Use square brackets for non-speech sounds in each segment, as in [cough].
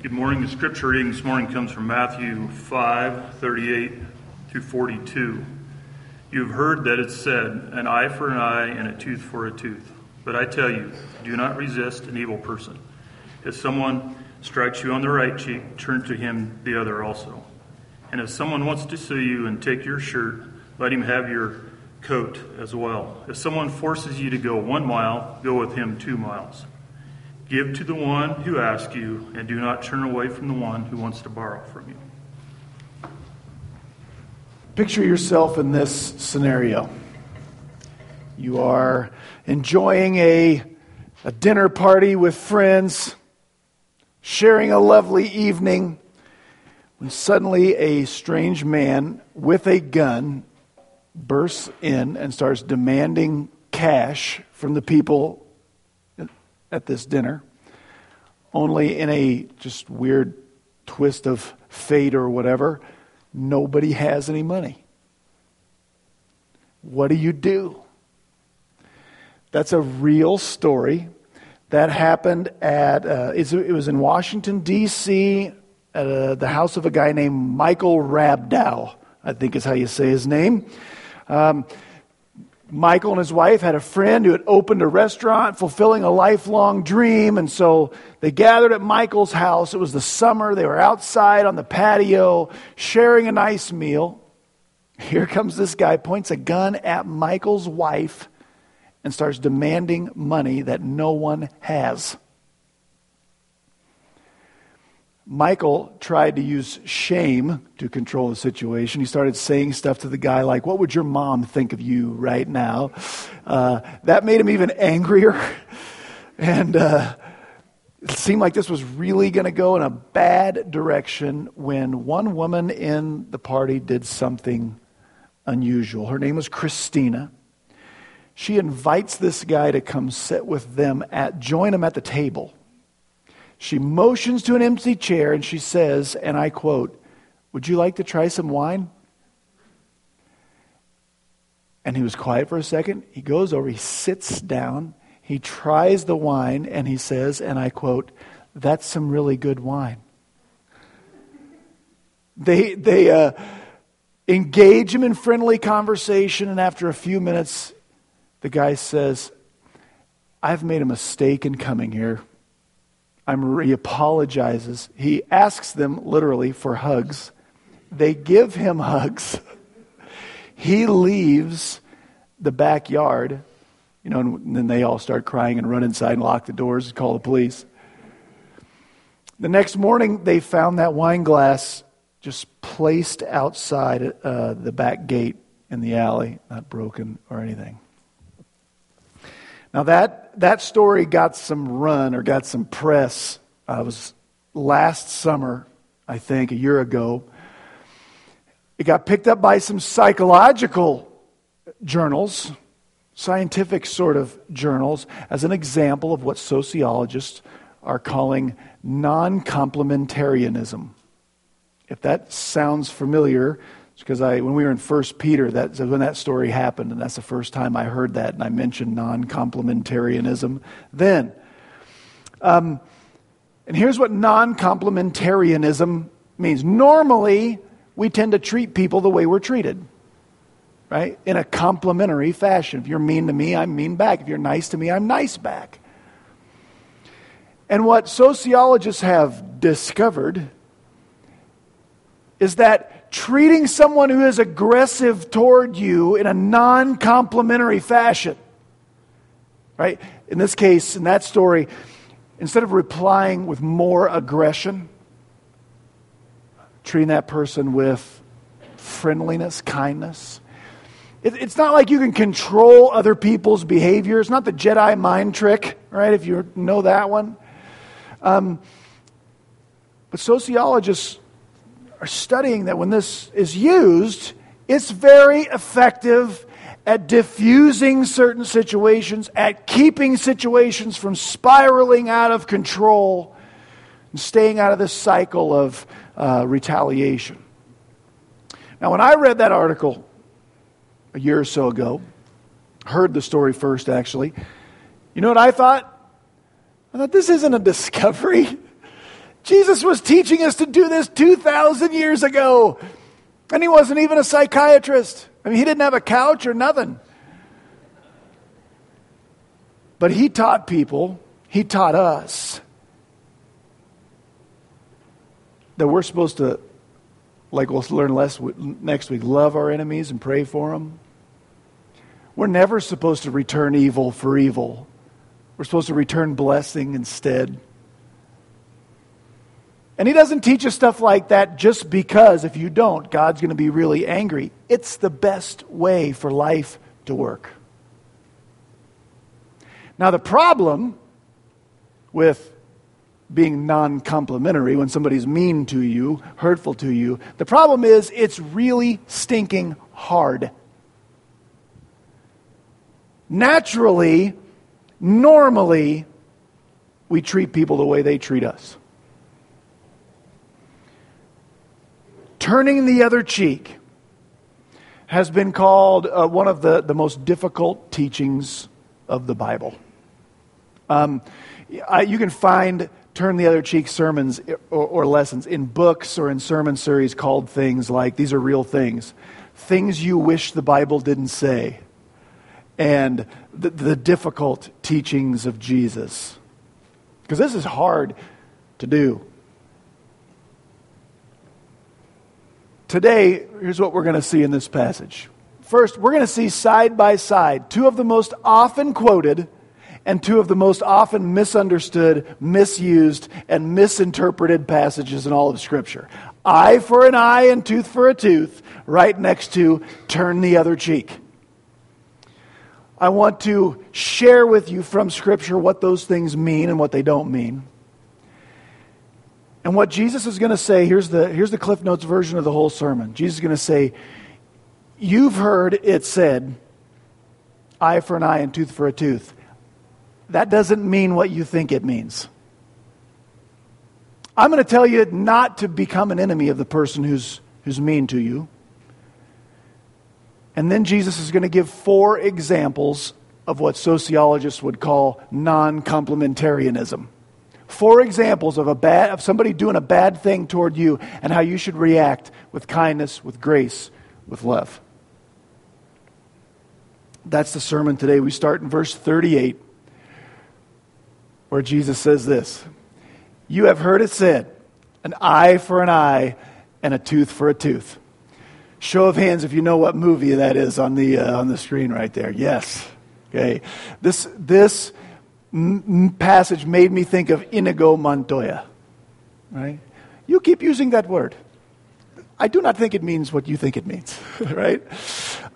Good morning. The scripture reading this morning comes from Matthew 5 38 through 42. You have heard that it said, an eye for an eye and a tooth for a tooth. But I tell you, do not resist an evil person. If someone strikes you on the right cheek, turn to him the other also. And if someone wants to sue you and take your shirt, let him have your coat as well. If someone forces you to go one mile, go with him two miles. Give to the one who asks you, and do not turn away from the one who wants to borrow from you. Picture yourself in this scenario. You are enjoying a, a dinner party with friends, sharing a lovely evening, when suddenly a strange man with a gun bursts in and starts demanding cash from the people at this dinner, only in a just weird twist of fate or whatever, nobody has any money. What do you do? That's a real story that happened at, uh, it was in Washington, D.C., at uh, the house of a guy named Michael Rabdau, I think is how you say his name. Um, Michael and his wife had a friend who had opened a restaurant, fulfilling a lifelong dream. And so they gathered at Michael's house. It was the summer. They were outside on the patio, sharing a nice meal. Here comes this guy, points a gun at Michael's wife, and starts demanding money that no one has. Michael tried to use shame to control the situation. He started saying stuff to the guy like, What would your mom think of you right now? Uh, that made him even angrier. [laughs] and uh, it seemed like this was really going to go in a bad direction when one woman in the party did something unusual. Her name was Christina. She invites this guy to come sit with them at, join them at the table. She motions to an empty chair and she says, and I quote, Would you like to try some wine? And he was quiet for a second. He goes over, he sits down, he tries the wine, and he says, and I quote, That's some really good wine. They, they uh, engage him in friendly conversation, and after a few minutes, the guy says, I've made a mistake in coming here. I'm, he apologizes. He asks them literally for hugs. They give him hugs. [laughs] he leaves the backyard, you know, and then they all start crying and run inside and lock the doors and call the police. The next morning, they found that wine glass just placed outside uh, the back gate in the alley, not broken or anything. Now, that, that story got some run or got some press. It was last summer, I think, a year ago. It got picked up by some psychological journals, scientific sort of journals, as an example of what sociologists are calling non complementarianism. If that sounds familiar, because I, when we were in First Peter, that's when that story happened, and that's the first time I heard that, and I mentioned non-complementarianism then. Um, and here's what non-complementarianism means. Normally, we tend to treat people the way we're treated, right? In a complementary fashion. If you're mean to me, I'm mean back. If you're nice to me, I'm nice back. And what sociologists have discovered is that treating someone who is aggressive toward you in a non complimentary fashion. Right? In this case, in that story, instead of replying with more aggression, treating that person with friendliness, kindness. It, it's not like you can control other people's behavior. It's not the Jedi mind trick, right? If you know that one. Um, but sociologists are studying that when this is used, it's very effective at diffusing certain situations, at keeping situations from spiraling out of control, and staying out of this cycle of uh, retaliation. Now, when I read that article a year or so ago, heard the story first actually, you know what I thought? I thought this isn't a discovery. [laughs] Jesus was teaching us to do this 2,000 years ago. And he wasn't even a psychiatrist. I mean, he didn't have a couch or nothing. But he taught people, he taught us that we're supposed to, like we'll learn less next week, love our enemies and pray for them. We're never supposed to return evil for evil. We're supposed to return blessing instead. And he doesn't teach us stuff like that just because if you don't, God's going to be really angry. It's the best way for life to work. Now, the problem with being non complimentary, when somebody's mean to you, hurtful to you, the problem is it's really stinking hard. Naturally, normally, we treat people the way they treat us. Turning the other cheek has been called uh, one of the, the most difficult teachings of the Bible. Um, I, you can find turn the other cheek sermons or, or, lessons in books or in sermon series called things like these are real things. Things you wish the bible didn't say. And the, the difficult teachings of jesus. Because this is hard to do today here's what we're going to see in this passage first we're going to see side by side two of the most often quoted and two of the most often misunderstood, misused, and misinterpreted passages in all of Scripture. Eye for an eye and tooth for a tooth, right next to turn the other cheek. I want to share with you from Scripture what those things mean and what they don't mean. And what Jesus is going to say, here's the, here's the Cliff Notes version of the whole sermon. Jesus is going to say, You've heard it said, eye for an eye and tooth for a tooth that doesn't mean what you think it means. I'm going to tell you not to become an enemy of the person who's, who's mean to you. And then Jesus is going to give four examples of what sociologists would call non complementarianism. Four examples of, a bad, of somebody doing a bad thing toward you and how you should react with kindness, with grace, with love. That's the sermon today. We start in verse 38 where Jesus says this You have heard it said, an eye for an eye and a tooth for a tooth. Show of hands if you know what movie that is on the, uh, on the screen right there. Yes. Okay. This, this m- passage made me think of Inigo Montoya. Right? You keep using that word. I do not think it means what you think it means, [laughs] right?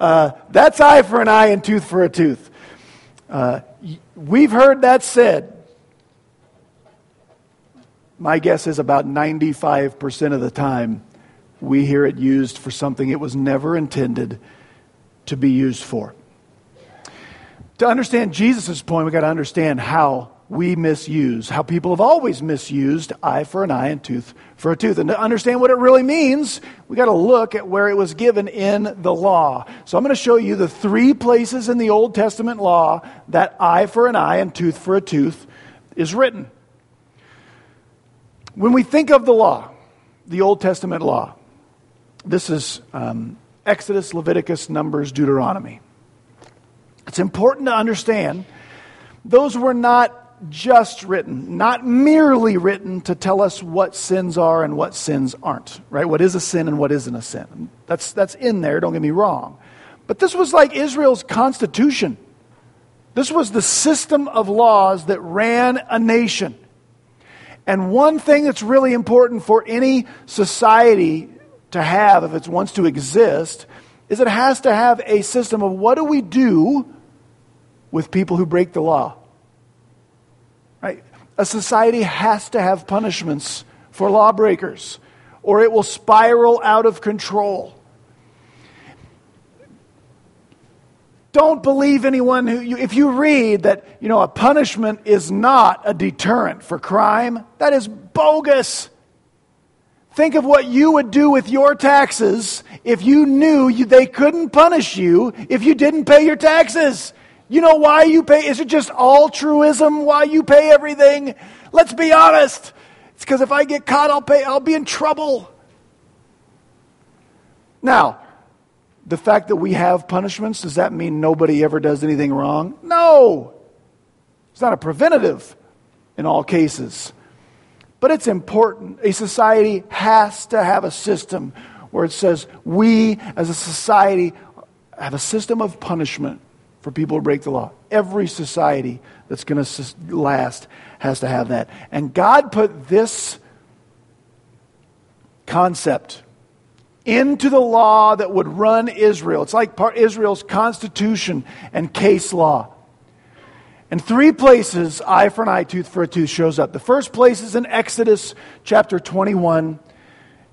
Uh, that's eye for an eye and tooth for a tooth. Uh, we've heard that said my guess is about 95% of the time we hear it used for something it was never intended to be used for. To understand Jesus' point, we've got to understand how we misuse, how people have always misused eye for an eye and tooth for a tooth. And to understand what it really means, we've got to look at where it was given in the law. So I'm going to show you the three places in the Old Testament law that eye for an eye and tooth for a tooth is written. When we think of the law, the Old Testament law, this is um, Exodus, Leviticus, Numbers, Deuteronomy. It's important to understand those were not just written, not merely written to tell us what sins are and what sins aren't, right? What is a sin and what isn't a sin. That's, that's in there, don't get me wrong. But this was like Israel's constitution. This was the system of laws that ran a nation. And one thing that's really important for any society to have, if it wants to exist, is it has to have a system of what do we do with people who break the law? Right? A society has to have punishments for lawbreakers, or it will spiral out of control. Don't believe anyone who, you, if you read that, you know, a punishment is not a deterrent for crime, that is bogus. Think of what you would do with your taxes if you knew you, they couldn't punish you if you didn't pay your taxes. You know why you pay? Is it just altruism why you pay everything? Let's be honest. It's because if I get caught, I'll pay, I'll be in trouble. Now, the fact that we have punishments, does that mean nobody ever does anything wrong? No. It's not a preventative in all cases. But it's important. A society has to have a system where it says we as a society have a system of punishment for people who break the law. Every society that's going to last has to have that. And God put this concept into the law that would run Israel. It's like Israel's constitution and case law. In three places, eye for an eye, tooth for a tooth shows up. The first place is in Exodus chapter 21.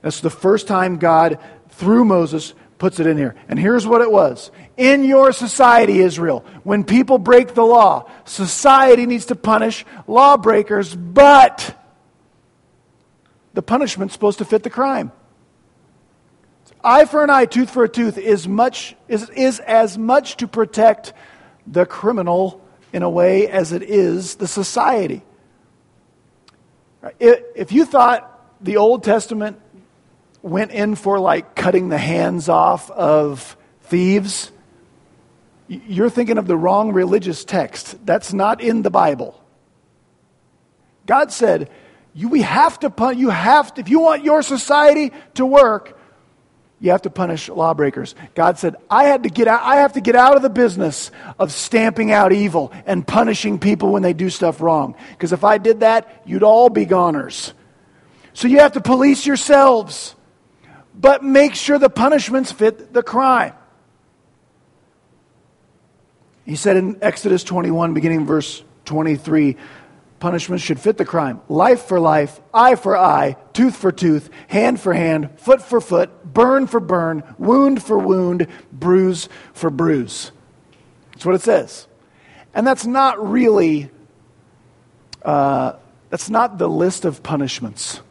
That's the first time God, through Moses, puts it in here. And here's what it was In your society, Israel, when people break the law, society needs to punish lawbreakers, but the punishment's supposed to fit the crime. Eye for an eye, tooth for a tooth is, much, is, is as much to protect the criminal in a way as it is the society. If you thought the Old Testament went in for like cutting the hands off of thieves, you're thinking of the wrong religious text. That's not in the Bible. God said, you, we have to, you have to, if you want your society to work, you have to punish lawbreakers. God said, I had to get out, I have to get out of the business of stamping out evil and punishing people when they do stuff wrong. Because if I did that, you'd all be goners. So you have to police yourselves, but make sure the punishments fit the crime. He said in Exodus 21, beginning verse 23, punishment should fit the crime. Life for life, eye for eye, tooth for tooth, hand for hand, foot for foot, burn for burn, wound for wound, bruise for bruise. That's what it says. And that's not really, uh, that's not the list of punishments.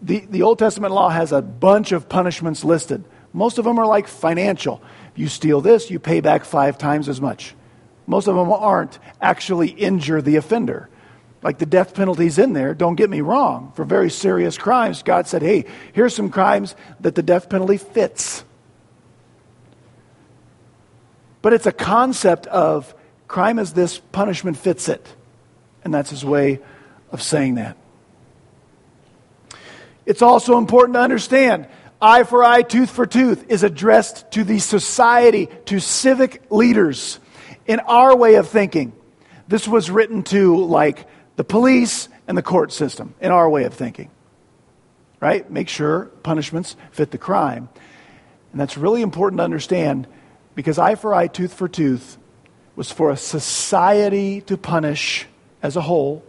The, the Old Testament law has a bunch of punishments listed. Most of them are like financial. You steal this, you pay back five times as much. Most of them aren't actually injure the offender. Like the death penalty's in there, don't get me wrong. For very serious crimes, God said, hey, here's some crimes that the death penalty fits. But it's a concept of crime is this, punishment fits it. And that's his way of saying that. It's also important to understand eye for eye, tooth for tooth is addressed to the society, to civic leaders. In our way of thinking, this was written to like the police and the court system, in our way of thinking. Right? Make sure punishments fit the crime. And that's really important to understand because eye for eye, tooth for tooth was for a society to punish as a whole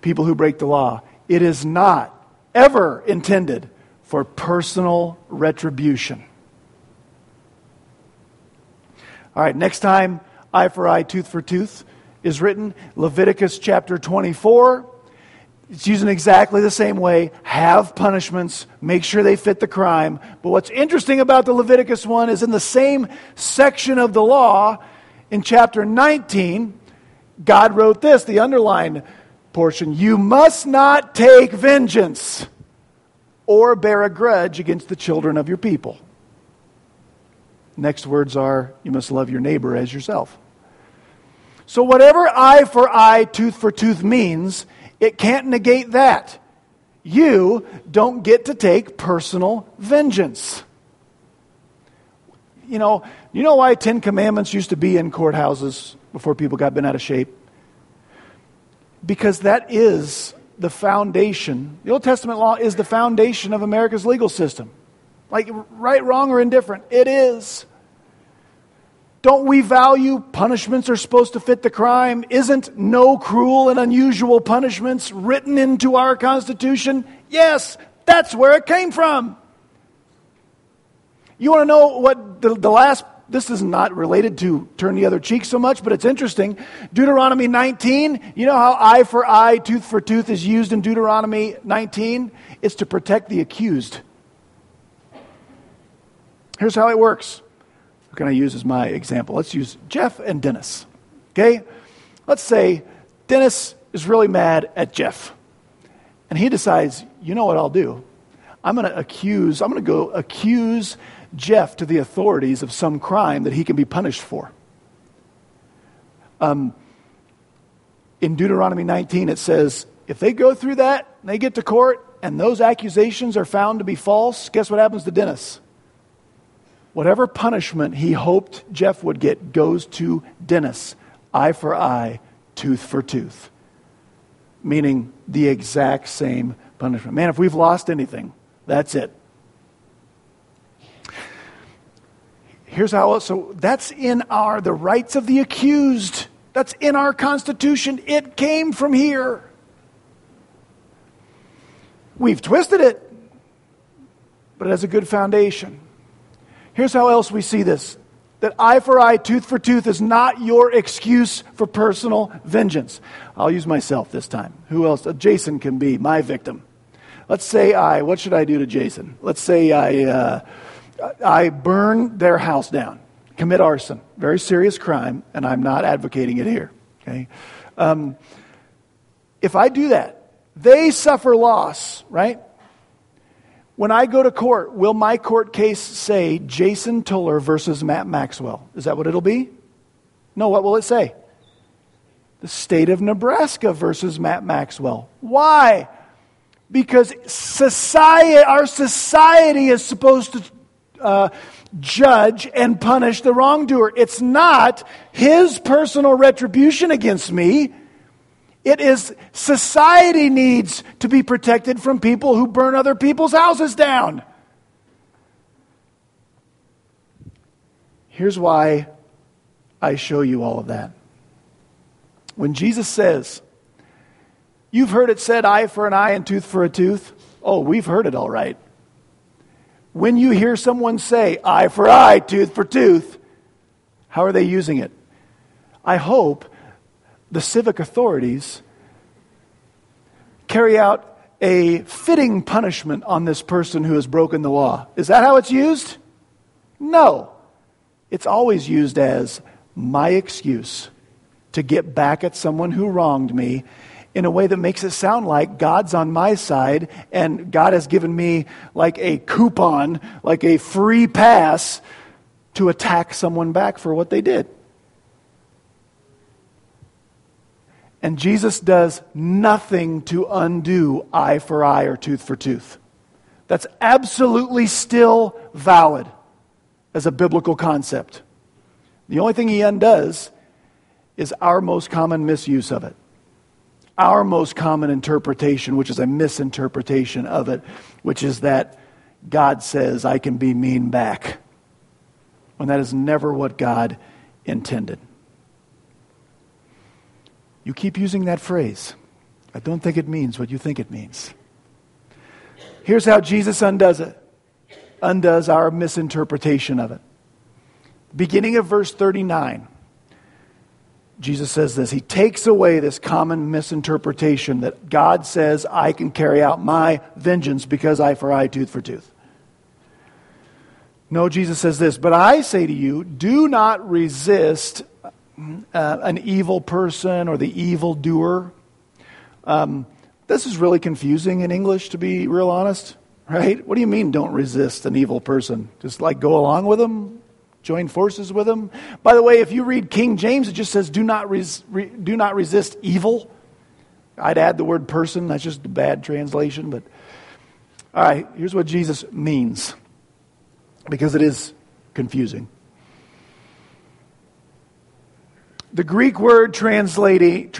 people who break the law. It is not ever intended for personal retribution. All right, next time, eye for eye, tooth for tooth is written, Leviticus chapter 24. It's using exactly the same way. Have punishments, make sure they fit the crime. But what's interesting about the Leviticus one is in the same section of the law, in chapter 19, God wrote this, the underlined portion You must not take vengeance or bear a grudge against the children of your people. Next words are, you must love your neighbor as yourself. So, whatever eye for eye, tooth for tooth means, it can't negate that. You don't get to take personal vengeance. You know, you know why Ten Commandments used to be in courthouses before people got bent out of shape? Because that is the foundation. The Old Testament law is the foundation of America's legal system. Like, right, wrong, or indifferent. It is. Don't we value punishments are supposed to fit the crime? Isn't no cruel and unusual punishments written into our Constitution? Yes, that's where it came from. You want to know what the, the last, this is not related to turn the other cheek so much, but it's interesting. Deuteronomy 19, you know how eye for eye, tooth for tooth is used in Deuteronomy 19? It's to protect the accused. Here's how it works. Who can I use as my example? Let's use Jeff and Dennis. Okay? Let's say Dennis is really mad at Jeff. And he decides, you know what I'll do? I'm going to accuse, I'm going to go accuse Jeff to the authorities of some crime that he can be punished for. Um, in Deuteronomy 19, it says, if they go through that and they get to court and those accusations are found to be false, guess what happens to Dennis? Whatever punishment he hoped Jeff would get goes to Dennis. Eye for eye, tooth for tooth. Meaning the exact same punishment. Man, if we've lost anything, that's it. Here's how so that's in our the rights of the accused. That's in our constitution. It came from here. We've twisted it, but it has a good foundation. Here's how else we see this that eye for eye, tooth for tooth is not your excuse for personal vengeance. I'll use myself this time. Who else? Uh, Jason can be my victim. Let's say I, what should I do to Jason? Let's say I, uh, I burn their house down, commit arson, very serious crime, and I'm not advocating it here. Okay? Um, if I do that, they suffer loss, right? When I go to court, will my court case say Jason Tuller versus Matt Maxwell? Is that what it'll be? No, what will it say? The state of Nebraska versus Matt Maxwell. Why? Because society, our society is supposed to uh, judge and punish the wrongdoer. It's not his personal retribution against me. It is society needs to be protected from people who burn other people's houses down. Here's why I show you all of that. When Jesus says, You've heard it said, eye for an eye and tooth for a tooth. Oh, we've heard it all right. When you hear someone say, eye for eye, tooth for tooth, how are they using it? I hope the civic authorities carry out a fitting punishment on this person who has broken the law. Is that how it's used? No. It's always used as my excuse to get back at someone who wronged me in a way that makes it sound like God's on my side and God has given me like a coupon, like a free pass to attack someone back for what they did. And Jesus does nothing to undo eye for eye or tooth for tooth. That's absolutely still valid as a biblical concept. The only thing he undoes is our most common misuse of it. Our most common interpretation, which is a misinterpretation of it, which is that God says, I can be mean back. When that is never what God intended. You keep using that phrase. I don't think it means what you think it means. Here's how Jesus undoes it undoes our misinterpretation of it. Beginning of verse 39, Jesus says this He takes away this common misinterpretation that God says, I can carry out my vengeance because eye for eye, tooth for tooth. No, Jesus says this, but I say to you, do not resist uh, an evil person or the evil doer. Um, this is really confusing in English, to be real honest, right? What do you mean, don't resist an evil person? Just like go along with them? Join forces with them? By the way, if you read King James, it just says, do not, res- re- do not resist evil. I'd add the word person, that's just a bad translation, but all right, here's what Jesus means because it is confusing. The Greek word translated,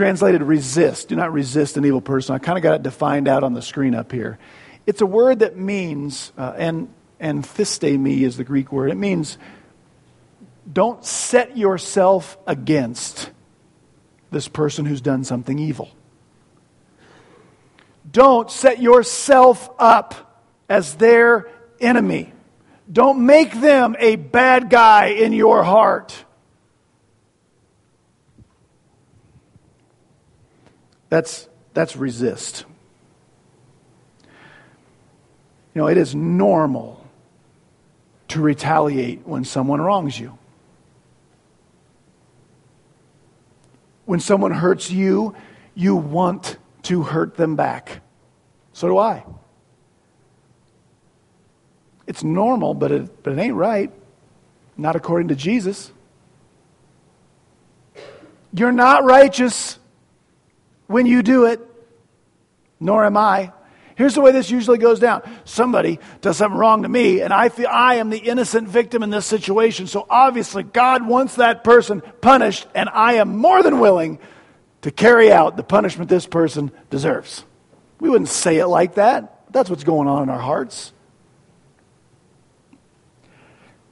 resist, do not resist an evil person. I kind of got it defined out on the screen up here. It's a word that means, uh, and, anthistemi is the Greek word, it means don't set yourself against this person who's done something evil. Don't set yourself up as their enemy. Don't make them a bad guy in your heart. That's, that's resist. You know, it is normal to retaliate when someone wrongs you. When someone hurts you, you want to hurt them back. So do I. It's normal, but it, but it ain't right. Not according to Jesus. You're not righteous when you do it, nor am I. Here's the way this usually goes down. Somebody does something wrong to me, and I feel I am the innocent victim in this situation. So obviously, God wants that person punished, and I am more than willing to carry out the punishment this person deserves. We wouldn't say it like that. That's what's going on in our hearts.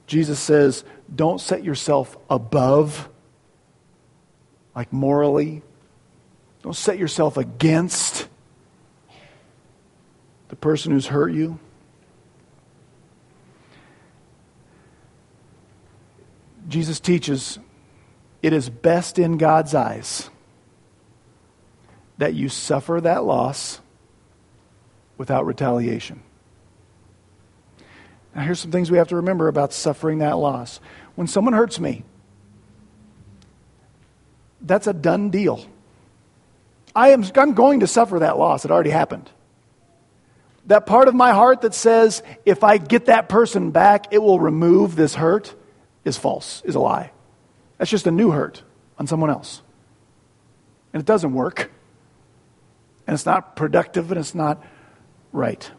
Jesus says, don't set yourself above, like morally. Don't set yourself against the person who's hurt you. Jesus teaches it is best in God's eyes that you suffer that loss without retaliation. Now, here's some things we have to remember about suffering that loss. When someone hurts me, that's a done deal. I am, I'm going to suffer that loss. It already happened. That part of my heart that says, if I get that person back, it will remove this hurt, is false, is a lie. That's just a new hurt on someone else. And it doesn't work. And it's not productive and it's not right.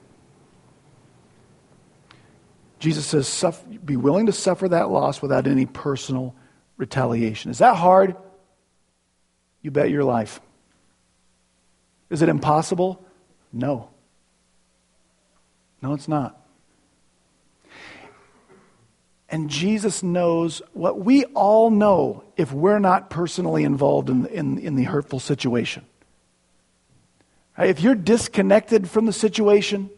Jesus says, be willing to suffer that loss without any personal retaliation. Is that hard? You bet your life. Is it impossible? No. No, it's not. And Jesus knows what we all know if we're not personally involved in, in, in the hurtful situation. Right? If you're disconnected from the situation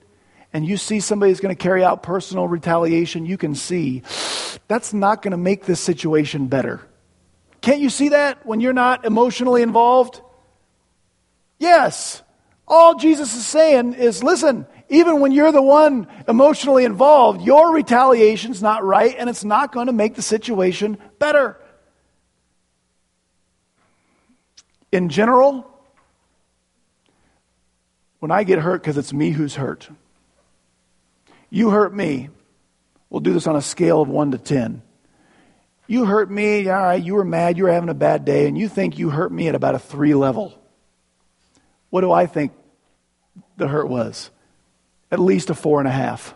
and you see somebody who's going to carry out personal retaliation, you can see that's not going to make this situation better. Can't you see that when you're not emotionally involved? Yes. All Jesus is saying is listen, even when you're the one emotionally involved, your retaliation's not right and it's not going to make the situation better. In general, when I get hurt because it's me who's hurt, you hurt me. We'll do this on a scale of 1 to 10. You hurt me, all right, you were mad, you were having a bad day, and you think you hurt me at about a 3 level. What do I think the hurt was? At least a four and a half.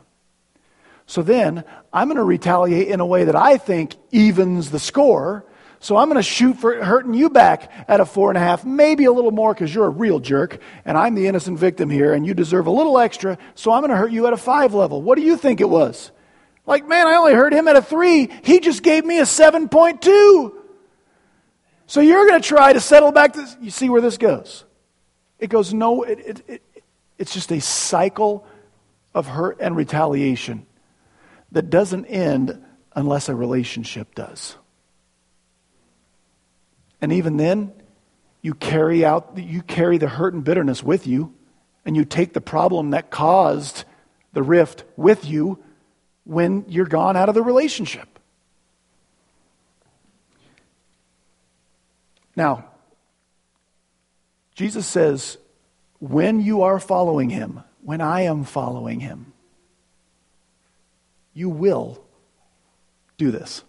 So then I'm going to retaliate in a way that I think evens the score. So I'm going to shoot for hurting you back at a four and a half, maybe a little more because you're a real jerk and I'm the innocent victim here and you deserve a little extra. So I'm going to hurt you at a five level. What do you think it was? Like, man, I only hurt him at a three. He just gave me a 7.2. So you're going to try to settle back this. You see where this goes? It goes no, it, it, it, it's just a cycle of hurt and retaliation that doesn't end unless a relationship does. And even then, you carry out you carry the hurt and bitterness with you and you take the problem that caused the rift with you when you're gone out of the relationship. Now, Jesus says, when you are following him, when I am following him, you will do this.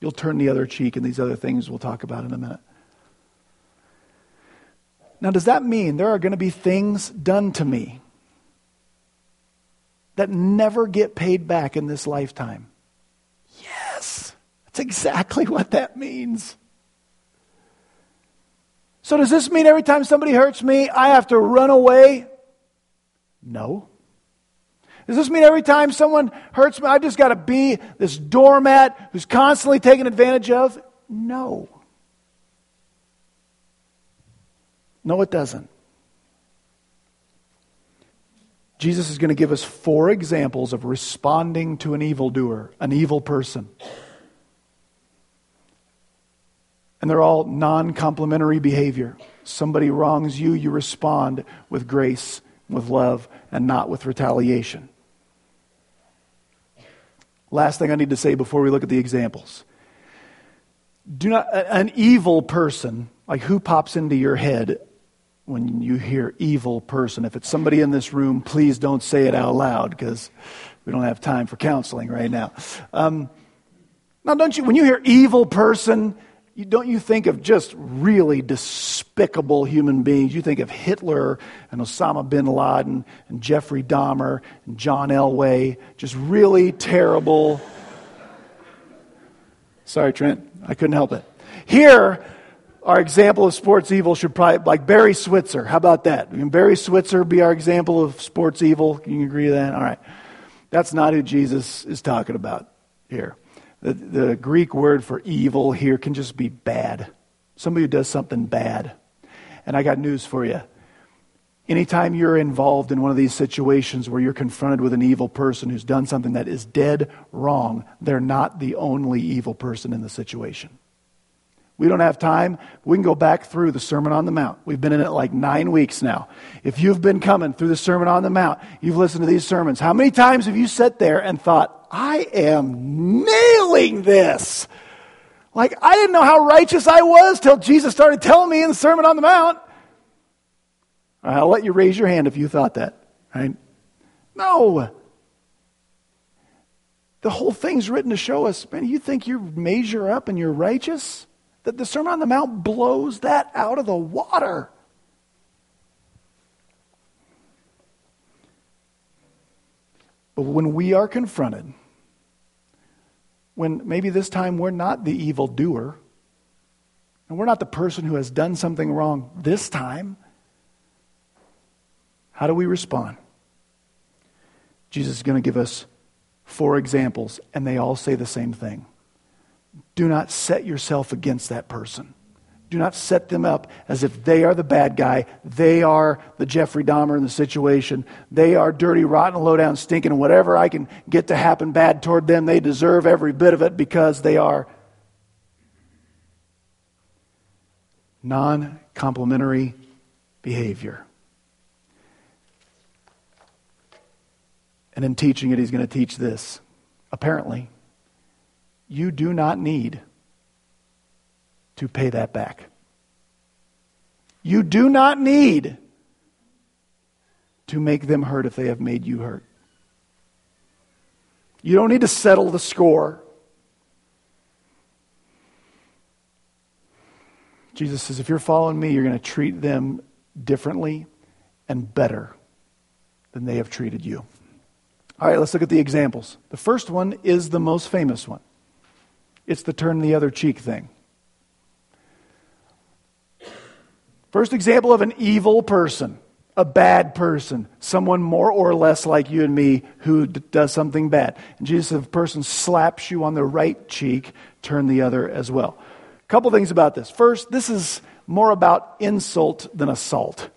You'll turn the other cheek, and these other things we'll talk about in a minute. Now, does that mean there are going to be things done to me that never get paid back in this lifetime? Yes, that's exactly what that means. So, does this mean every time somebody hurts me, I have to run away? No. Does this mean every time someone hurts me, I've just got to be this doormat who's constantly taken advantage of? No. No, it doesn't. Jesus is going to give us four examples of responding to an evildoer, an evil person. And they're all non complimentary behavior. Somebody wrongs you, you respond with grace, with love, and not with retaliation. Last thing I need to say before we look at the examples. Do not, an evil person, like who pops into your head when you hear evil person. If it's somebody in this room, please don't say it out loud because we don't have time for counseling right now. Um, now, don't you, when you hear evil person, you, don't you think of just really despicable human beings? You think of Hitler and Osama bin Laden and Jeffrey Dahmer and John Elway, just really terrible. Sorry, Trent, I couldn't help it. Here, our example of sports evil should probably, like Barry Switzer. How about that? Can Barry Switzer be our example of sports evil? Can you agree with that? All right. That's not who Jesus is talking about here. The, the Greek word for evil here can just be bad. Somebody who does something bad. And I got news for you. Anytime you're involved in one of these situations where you're confronted with an evil person who's done something that is dead wrong, they're not the only evil person in the situation. We don't have time. We can go back through the Sermon on the Mount. We've been in it like nine weeks now. If you've been coming through the Sermon on the Mount, you've listened to these sermons. How many times have you sat there and thought, I am nailing this? Like, I didn't know how righteous I was till Jesus started telling me in the Sermon on the Mount. I'll let you raise your hand if you thought that, right? No. The whole thing's written to show us, man, you think you measure up and you're righteous? That the Sermon on the Mount blows that out of the water. But when we are confronted, when maybe this time we're not the evil doer, and we're not the person who has done something wrong this time, how do we respond? Jesus is going to give us four examples, and they all say the same thing. Do not set yourself against that person. Do not set them up as if they are the bad guy. They are the Jeffrey Dahmer in the situation. They are dirty, rotten, low down, stinking, whatever I can get to happen bad toward them, they deserve every bit of it because they are non complimentary behavior. And in teaching it, he's going to teach this. Apparently, you do not need to pay that back. You do not need to make them hurt if they have made you hurt. You don't need to settle the score. Jesus says, if you're following me, you're going to treat them differently and better than they have treated you. All right, let's look at the examples. The first one is the most famous one. It's the turn the other cheek thing. First example of an evil person, a bad person, someone more or less like you and me who d- does something bad. And Jesus if a person slaps you on the right cheek, turn the other as well. A couple things about this. First, this is more about insult than assault.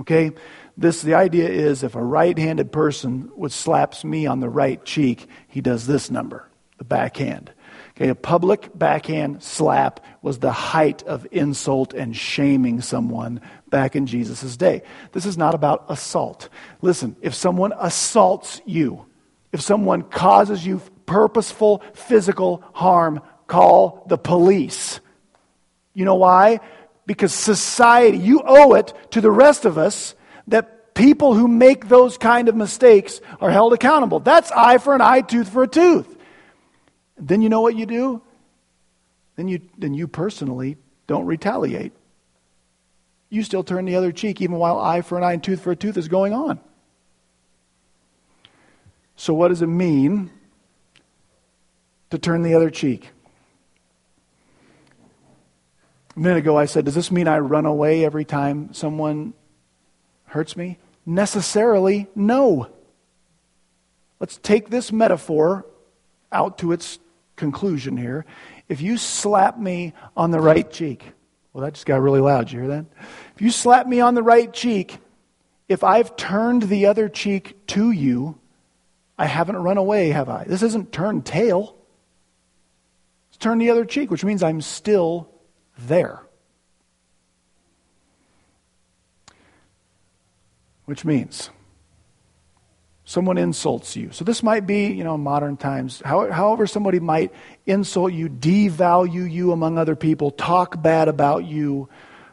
Okay? This the idea is if a right-handed person would slaps me on the right cheek, he does this number, the backhand. Okay, a public backhand slap was the height of insult and shaming someone back in Jesus' day. This is not about assault. Listen, if someone assaults you, if someone causes you purposeful physical harm, call the police. You know why? Because society, you owe it to the rest of us that people who make those kind of mistakes are held accountable. That's eye for an eye, tooth for a tooth. Then you know what you do? Then you, then you personally don't retaliate. You still turn the other cheek even while eye for an eye and tooth for a tooth is going on. So, what does it mean to turn the other cheek? A minute ago, I said, Does this mean I run away every time someone hurts me? Necessarily, no. Let's take this metaphor out to its conclusion here. If you slap me on the right cheek, well, that just got really loud. You hear that? If you slap me on the right cheek, if I've turned the other cheek to you, I haven't run away, have I? This isn't turn tail. It's turn the other cheek, which means I'm still there. Which means someone insults you. So this might be, you know, modern times, however somebody might insult you, devalue you among other people, talk bad about you,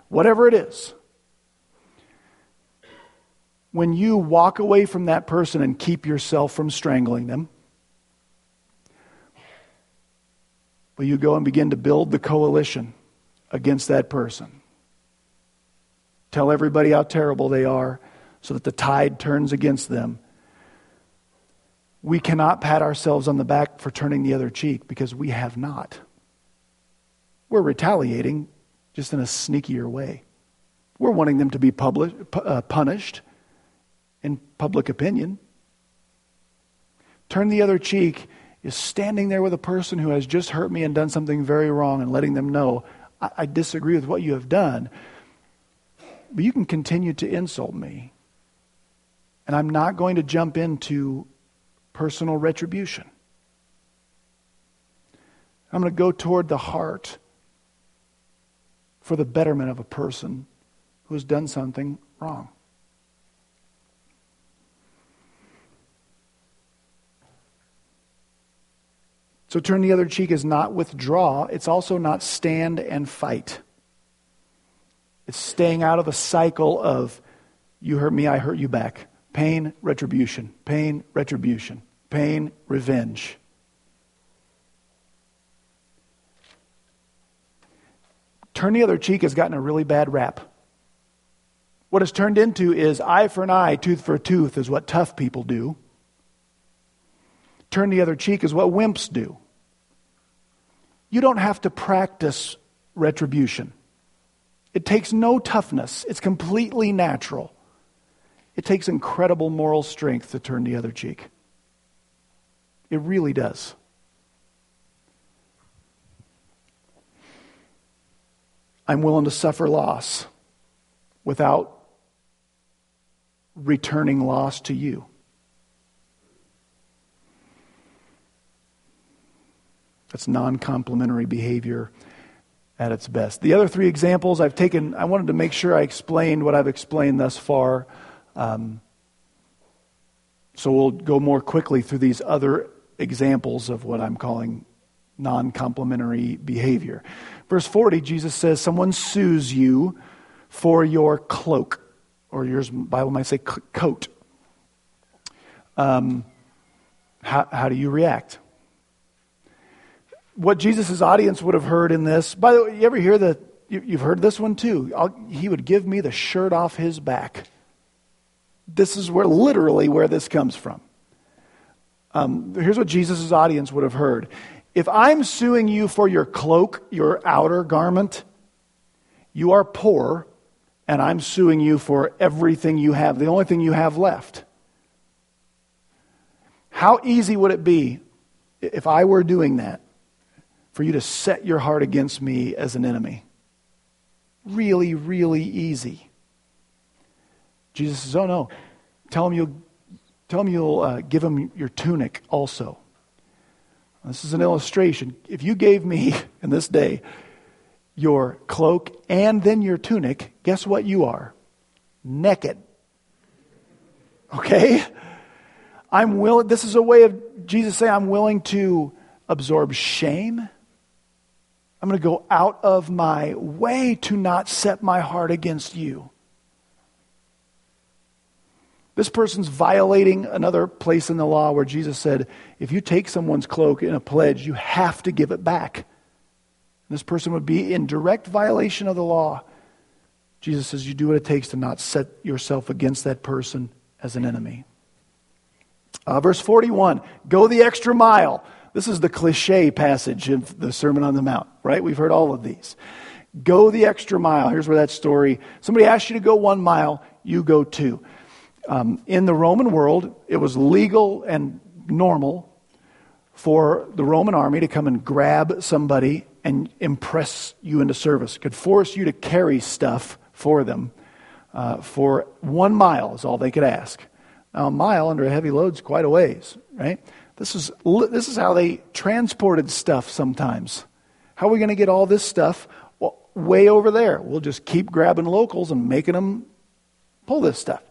whatever it is. when you walk away from that person and keep yourself from strangling them? Will you go and begin to build the coalition against that person? Tell everybody how terrible they are so that the tide turns against them. We cannot pat ourselves on the back for turning the other cheek because we have not. We're retaliating just in a sneakier way. We're wanting them to be publish, uh, punished in public opinion. Turn the other cheek is standing there with a person who has just hurt me and done something very wrong and letting them know, I, I disagree with what you have done, but you can continue to insult me. And I'm not going to jump into personal retribution. I'm going to go toward the heart for the betterment of a person who has done something wrong. So turn the other cheek is not withdraw, it's also not stand and fight. It's staying out of a cycle of you hurt me, I hurt you back. Pain, retribution. Pain, retribution. Pain, revenge. Turn the other cheek has gotten a really bad rap. What it's turned into is eye for an eye, tooth for a tooth, is what tough people do. Turn the other cheek is what wimps do. You don't have to practice retribution. It takes no toughness, it's completely natural. It takes incredible moral strength to turn the other cheek. It really does. I'm willing to suffer loss without returning loss to you. That's non complementary behavior at its best. The other three examples I've taken, I wanted to make sure I explained what I've explained thus far. Um, so we'll go more quickly through these other examples of what I'm calling non complementary behavior. Verse 40, Jesus says, Someone sues you for your cloak, or your Bible might say coat. Um, how, how do you react? What Jesus' audience would have heard in this, by the way, you ever hear the, you, have heard this one too. I'll, he would give me the shirt off his back. This is where, literally, where this comes from. Um, here's what Jesus' audience would have heard if I'm suing you for your cloak, your outer garment, you are poor, and I'm suing you for everything you have, the only thing you have left. How easy would it be if I were doing that for you to set your heart against me as an enemy? Really, really easy. Jesus says, Oh no, tell him you'll, tell him you'll uh, give him your tunic also. This is an illustration. If you gave me [laughs] in this day your cloak and then your tunic, guess what you are? Naked. Okay? I'm willing, this is a way of Jesus saying, I'm willing to absorb shame. I'm going to go out of my way to not set my heart against you. This person's violating another place in the law where Jesus said, if you take someone's cloak in a pledge, you have to give it back. This person would be in direct violation of the law. Jesus says, you do what it takes to not set yourself against that person as an enemy. Uh, verse 41 go the extra mile. This is the cliche passage of the Sermon on the Mount, right? We've heard all of these. Go the extra mile. Here's where that story somebody asks you to go one mile, you go two. Um, in the Roman world, it was legal and normal for the Roman army to come and grab somebody and impress you into service. Could force you to carry stuff for them uh, for one mile is all they could ask. Now, a mile under a heavy load is quite a ways, right? This is, this is how they transported stuff sometimes. How are we going to get all this stuff well, way over there? We'll just keep grabbing locals and making them pull this stuff.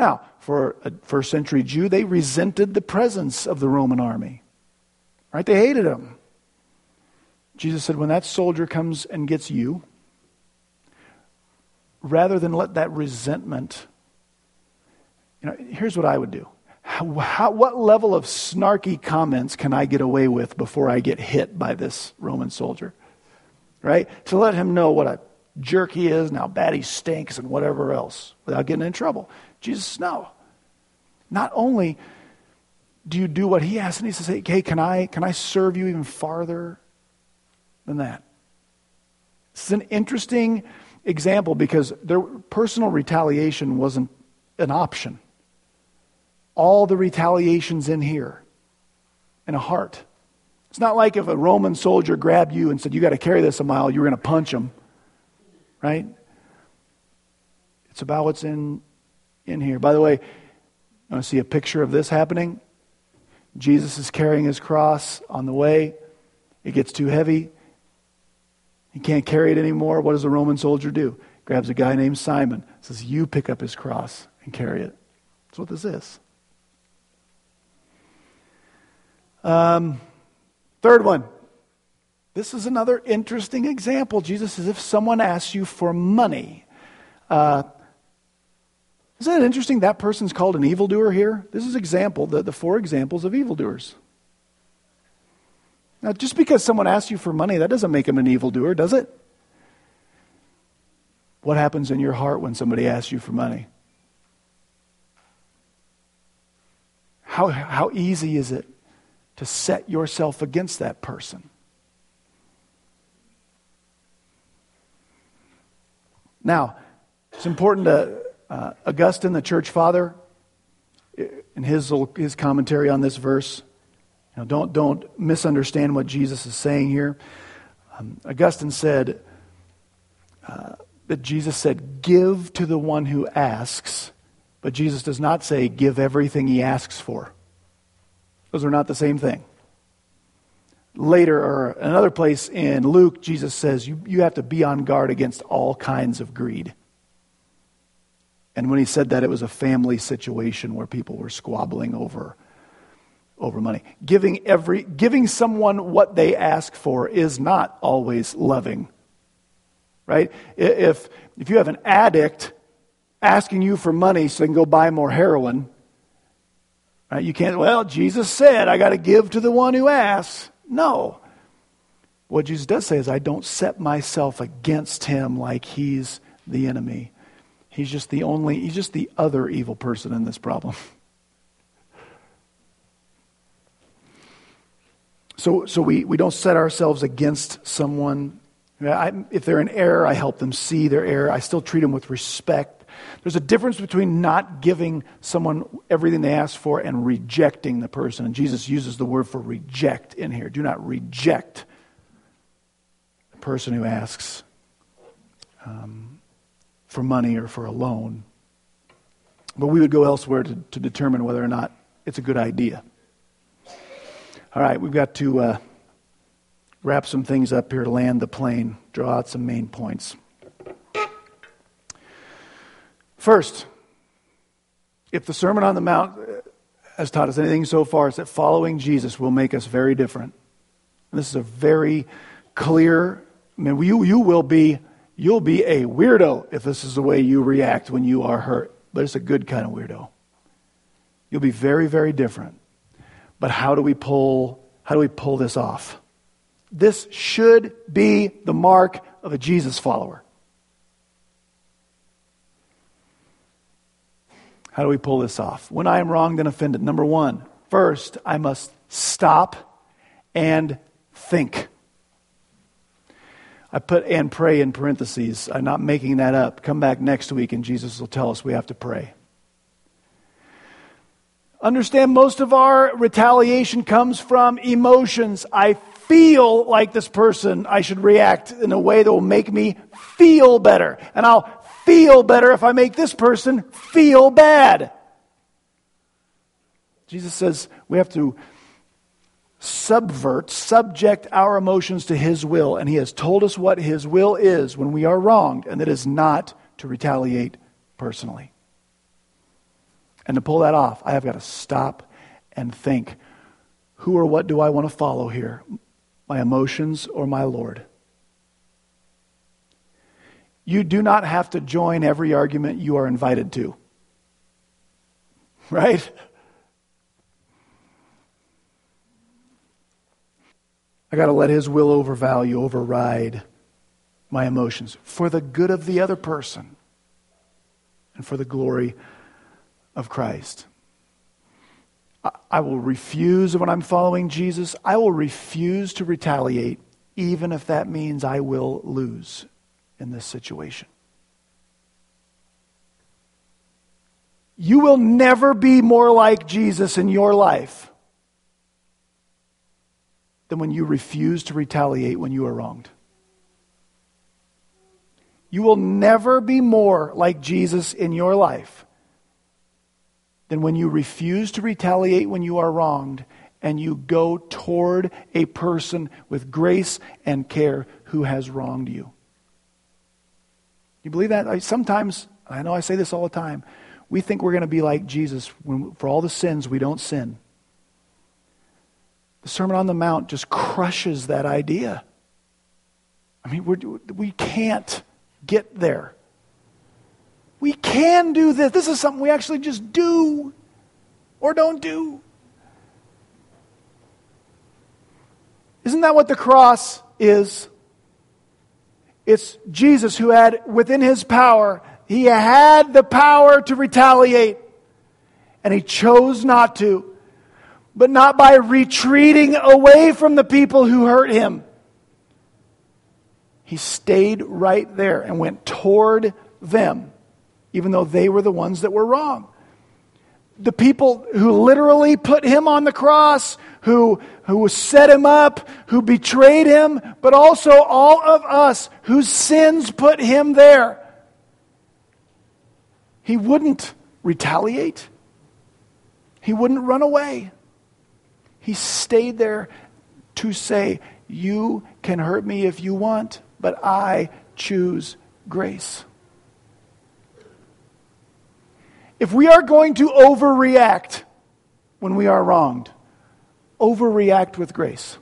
Now, for a first century Jew, they resented the presence of the Roman army. Right? They hated him. Jesus said, when that soldier comes and gets you, rather than let that resentment You know, here's what I would do. How, how, what level of snarky comments can I get away with before I get hit by this Roman soldier? Right? To let him know what a jerk he is and how bad he stinks and whatever else without getting in trouble. Jesus, no. Not only do you do what he asks, and he says, hey, can I, can I serve you even farther than that? This is an interesting example because their personal retaliation wasn't an option. All the retaliation's in here, in a heart. It's not like if a Roman soldier grabbed you and said, You got to carry this a mile, you were going to punch him, right? It's about what's in, in here. By the way, I want to see a picture of this happening? Jesus is carrying his cross on the way. It gets too heavy. He can't carry it anymore. What does a Roman soldier do? Grabs a guy named Simon, says, You pick up his cross and carry it. That's what this is. Um, third one. This is another interesting example. Jesus says, if someone asks you for money, uh, isn't it interesting that person's called an evildoer here? This is example, the, the four examples of evildoers. Now, just because someone asks you for money, that doesn't make him an evildoer, does it? What happens in your heart when somebody asks you for money? How, how easy is it to set yourself against that person? Now, it's important to uh, Augustine, the church father, in his, his commentary on this verse, don't, don't misunderstand what Jesus is saying here. Um, Augustine said uh, that Jesus said, Give to the one who asks, but Jesus does not say, Give everything he asks for. Those are not the same thing. Later, or another place in Luke, Jesus says, You, you have to be on guard against all kinds of greed. And when he said that, it was a family situation where people were squabbling over, over money. Giving, every, giving someone what they ask for is not always loving. Right? If, if you have an addict asking you for money so they can go buy more heroin, right, you can't, well, Jesus said, I got to give to the one who asks. No. What Jesus does say is, I don't set myself against him like he's the enemy. He's just the only, he's just the other evil person in this problem. [laughs] So, so we, we don't set ourselves against someone. I, if they're in error, I help them see their error. I still treat them with respect. There's a difference between not giving someone everything they ask for and rejecting the person. And Jesus uses the word for reject in here. Do not reject the person who asks. Um, for money or for a loan. But we would go elsewhere to, to determine whether or not it's a good idea. All right, we've got to uh, wrap some things up here land the plane, draw out some main points. First, if the Sermon on the Mount has taught us anything so far, it's that following Jesus will make us very different. And this is a very clear, I mean, you, you will be You'll be a weirdo if this is the way you react when you are hurt, but it's a good kind of weirdo. You'll be very, very different. But how do we pull how do we pull this off? This should be the mark of a Jesus follower. How do we pull this off? When I am wronged and offended, number one, first, I must stop and think. I put and pray in parentheses. I'm not making that up. Come back next week and Jesus will tell us we have to pray. Understand most of our retaliation comes from emotions. I feel like this person, I should react in a way that will make me feel better. And I'll feel better if I make this person feel bad. Jesus says we have to subvert, subject our emotions to His will. And He has told us what His will is when we are wronged, and that is not to retaliate personally. And to pull that off, I have got to stop and think who or what do I want to follow here? My emotions or my Lord? You do not have to join every argument you are invited to. [laughs] right? I got to let his will overvalue, override my emotions for the good of the other person and for the glory of Christ. I will refuse when I'm following Jesus, I will refuse to retaliate, even if that means I will lose in this situation. You will never be more like Jesus in your life than when you refuse to retaliate when you are wronged. You will never be more like Jesus in your life than when you refuse to retaliate when you are wronged and you go toward a person with grace and care who has wronged you. You believe that? Sometimes, I know I say this all the time, we think we're going to be like Jesus when, for all the sins we don't sin. The Sermon on the Mount just crushes that idea. I mean, we're, we can't get there. We can do this. This is something we actually just do or don't do. Isn't that what the cross is? It's Jesus who had within his power, he had the power to retaliate, and he chose not to. But not by retreating away from the people who hurt him. He stayed right there and went toward them even though they were the ones that were wrong. The people who literally put him on the cross, who, who set him up, who betrayed him, but also all of us whose sins put him there. He wouldn't retaliate, he wouldn't run away. He stayed there to say, You can hurt me if you want, but I choose grace. If we are going to overreact when we are wronged, overreact with grace.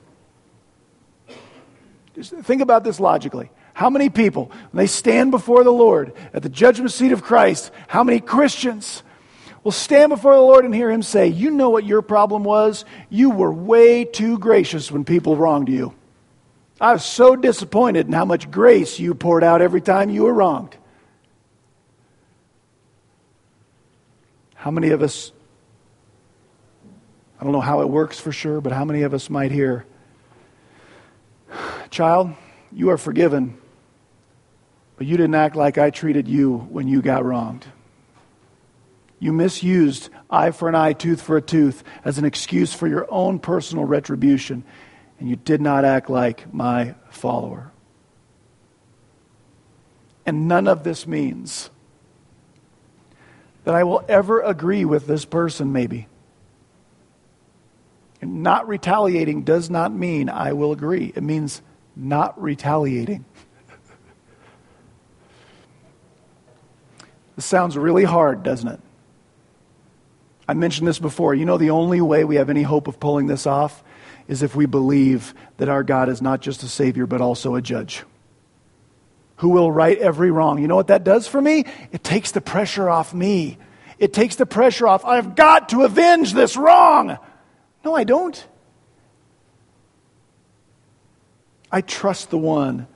Just think about this logically. How many people, when they stand before the Lord at the judgment seat of Christ, how many Christians will stand before the Lord and hear Him say, You know what your problem was? You were way too gracious when people wronged you. I was so disappointed in how much grace you poured out every time you were wronged. How many of us, I don't know how it works for sure, but how many of us might hear, Child, you are forgiven, but you didn't act like I treated you when you got wronged. You misused eye for an eye, tooth for a tooth as an excuse for your own personal retribution, and you did not act like my follower. And none of this means that I will ever agree with this person, maybe. And not retaliating does not mean I will agree, it means not retaliating. [laughs] this sounds really hard, doesn't it? I mentioned this before. You know, the only way we have any hope of pulling this off is if we believe that our God is not just a Savior, but also a judge who will right every wrong. You know what that does for me? It takes the pressure off me. It takes the pressure off. I've got to avenge this wrong. No, I don't. I trust the one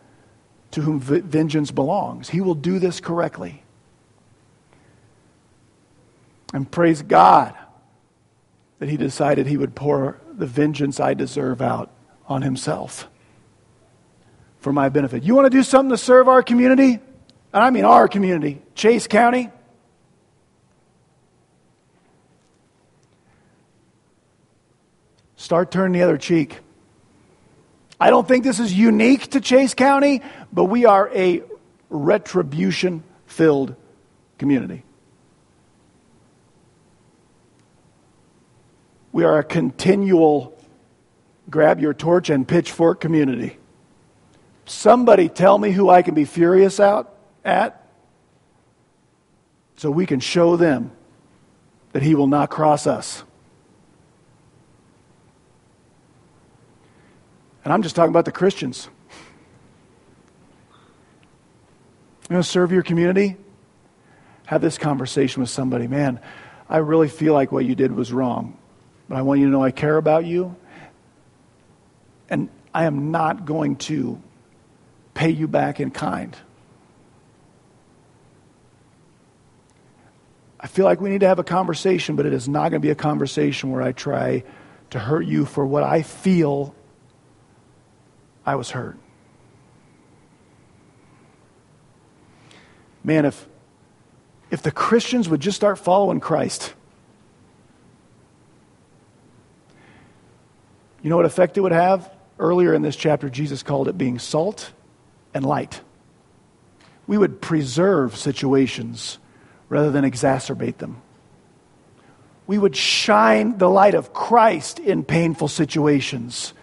to whom vengeance belongs. He will do this correctly. And praise God that he decided he would pour the vengeance I deserve out on himself for my benefit. You want to do something to serve our community? And I mean our community, Chase County. Start turning the other cheek. I don't think this is unique to Chase County, but we are a retribution filled community. We are a continual grab your torch and pitchfork community. Somebody tell me who I can be furious out at so we can show them that he will not cross us. And I'm just talking about the Christians. You know, serve your community? Have this conversation with somebody. Man, I really feel like what you did was wrong. But I want you to know I care about you. And I am not going to pay you back in kind. I feel like we need to have a conversation, but it is not going to be a conversation where I try to hurt you for what I feel I was hurt. Man, if, if the Christians would just start following Christ, you know what effect it would have? Earlier in this chapter, Jesus called it being salt and light. We would preserve situations rather than exacerbate them. We would shine the light of Christ in painful situations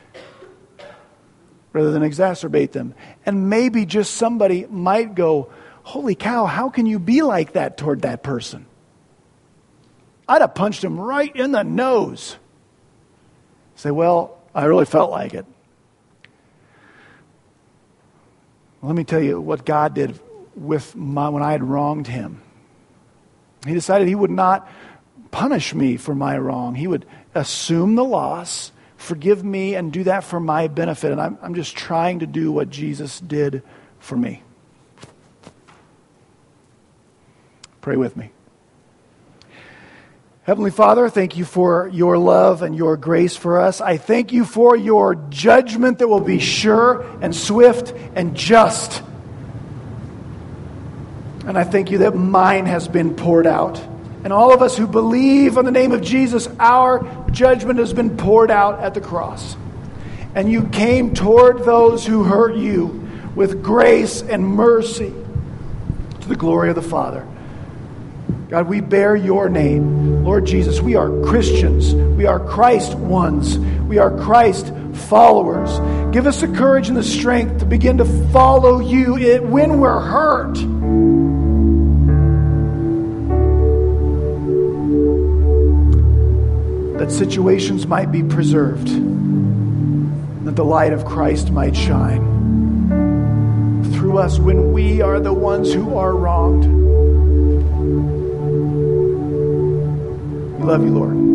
rather than exacerbate them. And maybe just somebody might go, Holy cow, how can you be like that toward that person? I'd have punched him right in the nose. Say, Well, I really felt like it. Let me tell you what God did with my, when I had wronged him. He decided he would not punish me for my wrong. He would assume the loss, forgive me, and do that for my benefit. And I'm, I'm just trying to do what Jesus did for me. Pray with me. Heavenly Father, thank you for your love and your grace for us. I thank you for your judgment that will be sure and swift and just. And I thank you that mine has been poured out. And all of us who believe on the name of Jesus, our judgment has been poured out at the cross. And you came toward those who hurt you with grace and mercy to the glory of the Father. God, we bear your name. Lord Jesus, we are Christians. We are Christ ones. We are Christ followers. Give us the courage and the strength to begin to follow you when we're hurt. That situations might be preserved, that the light of Christ might shine through us when we are the ones who are wronged. We love you, Lord.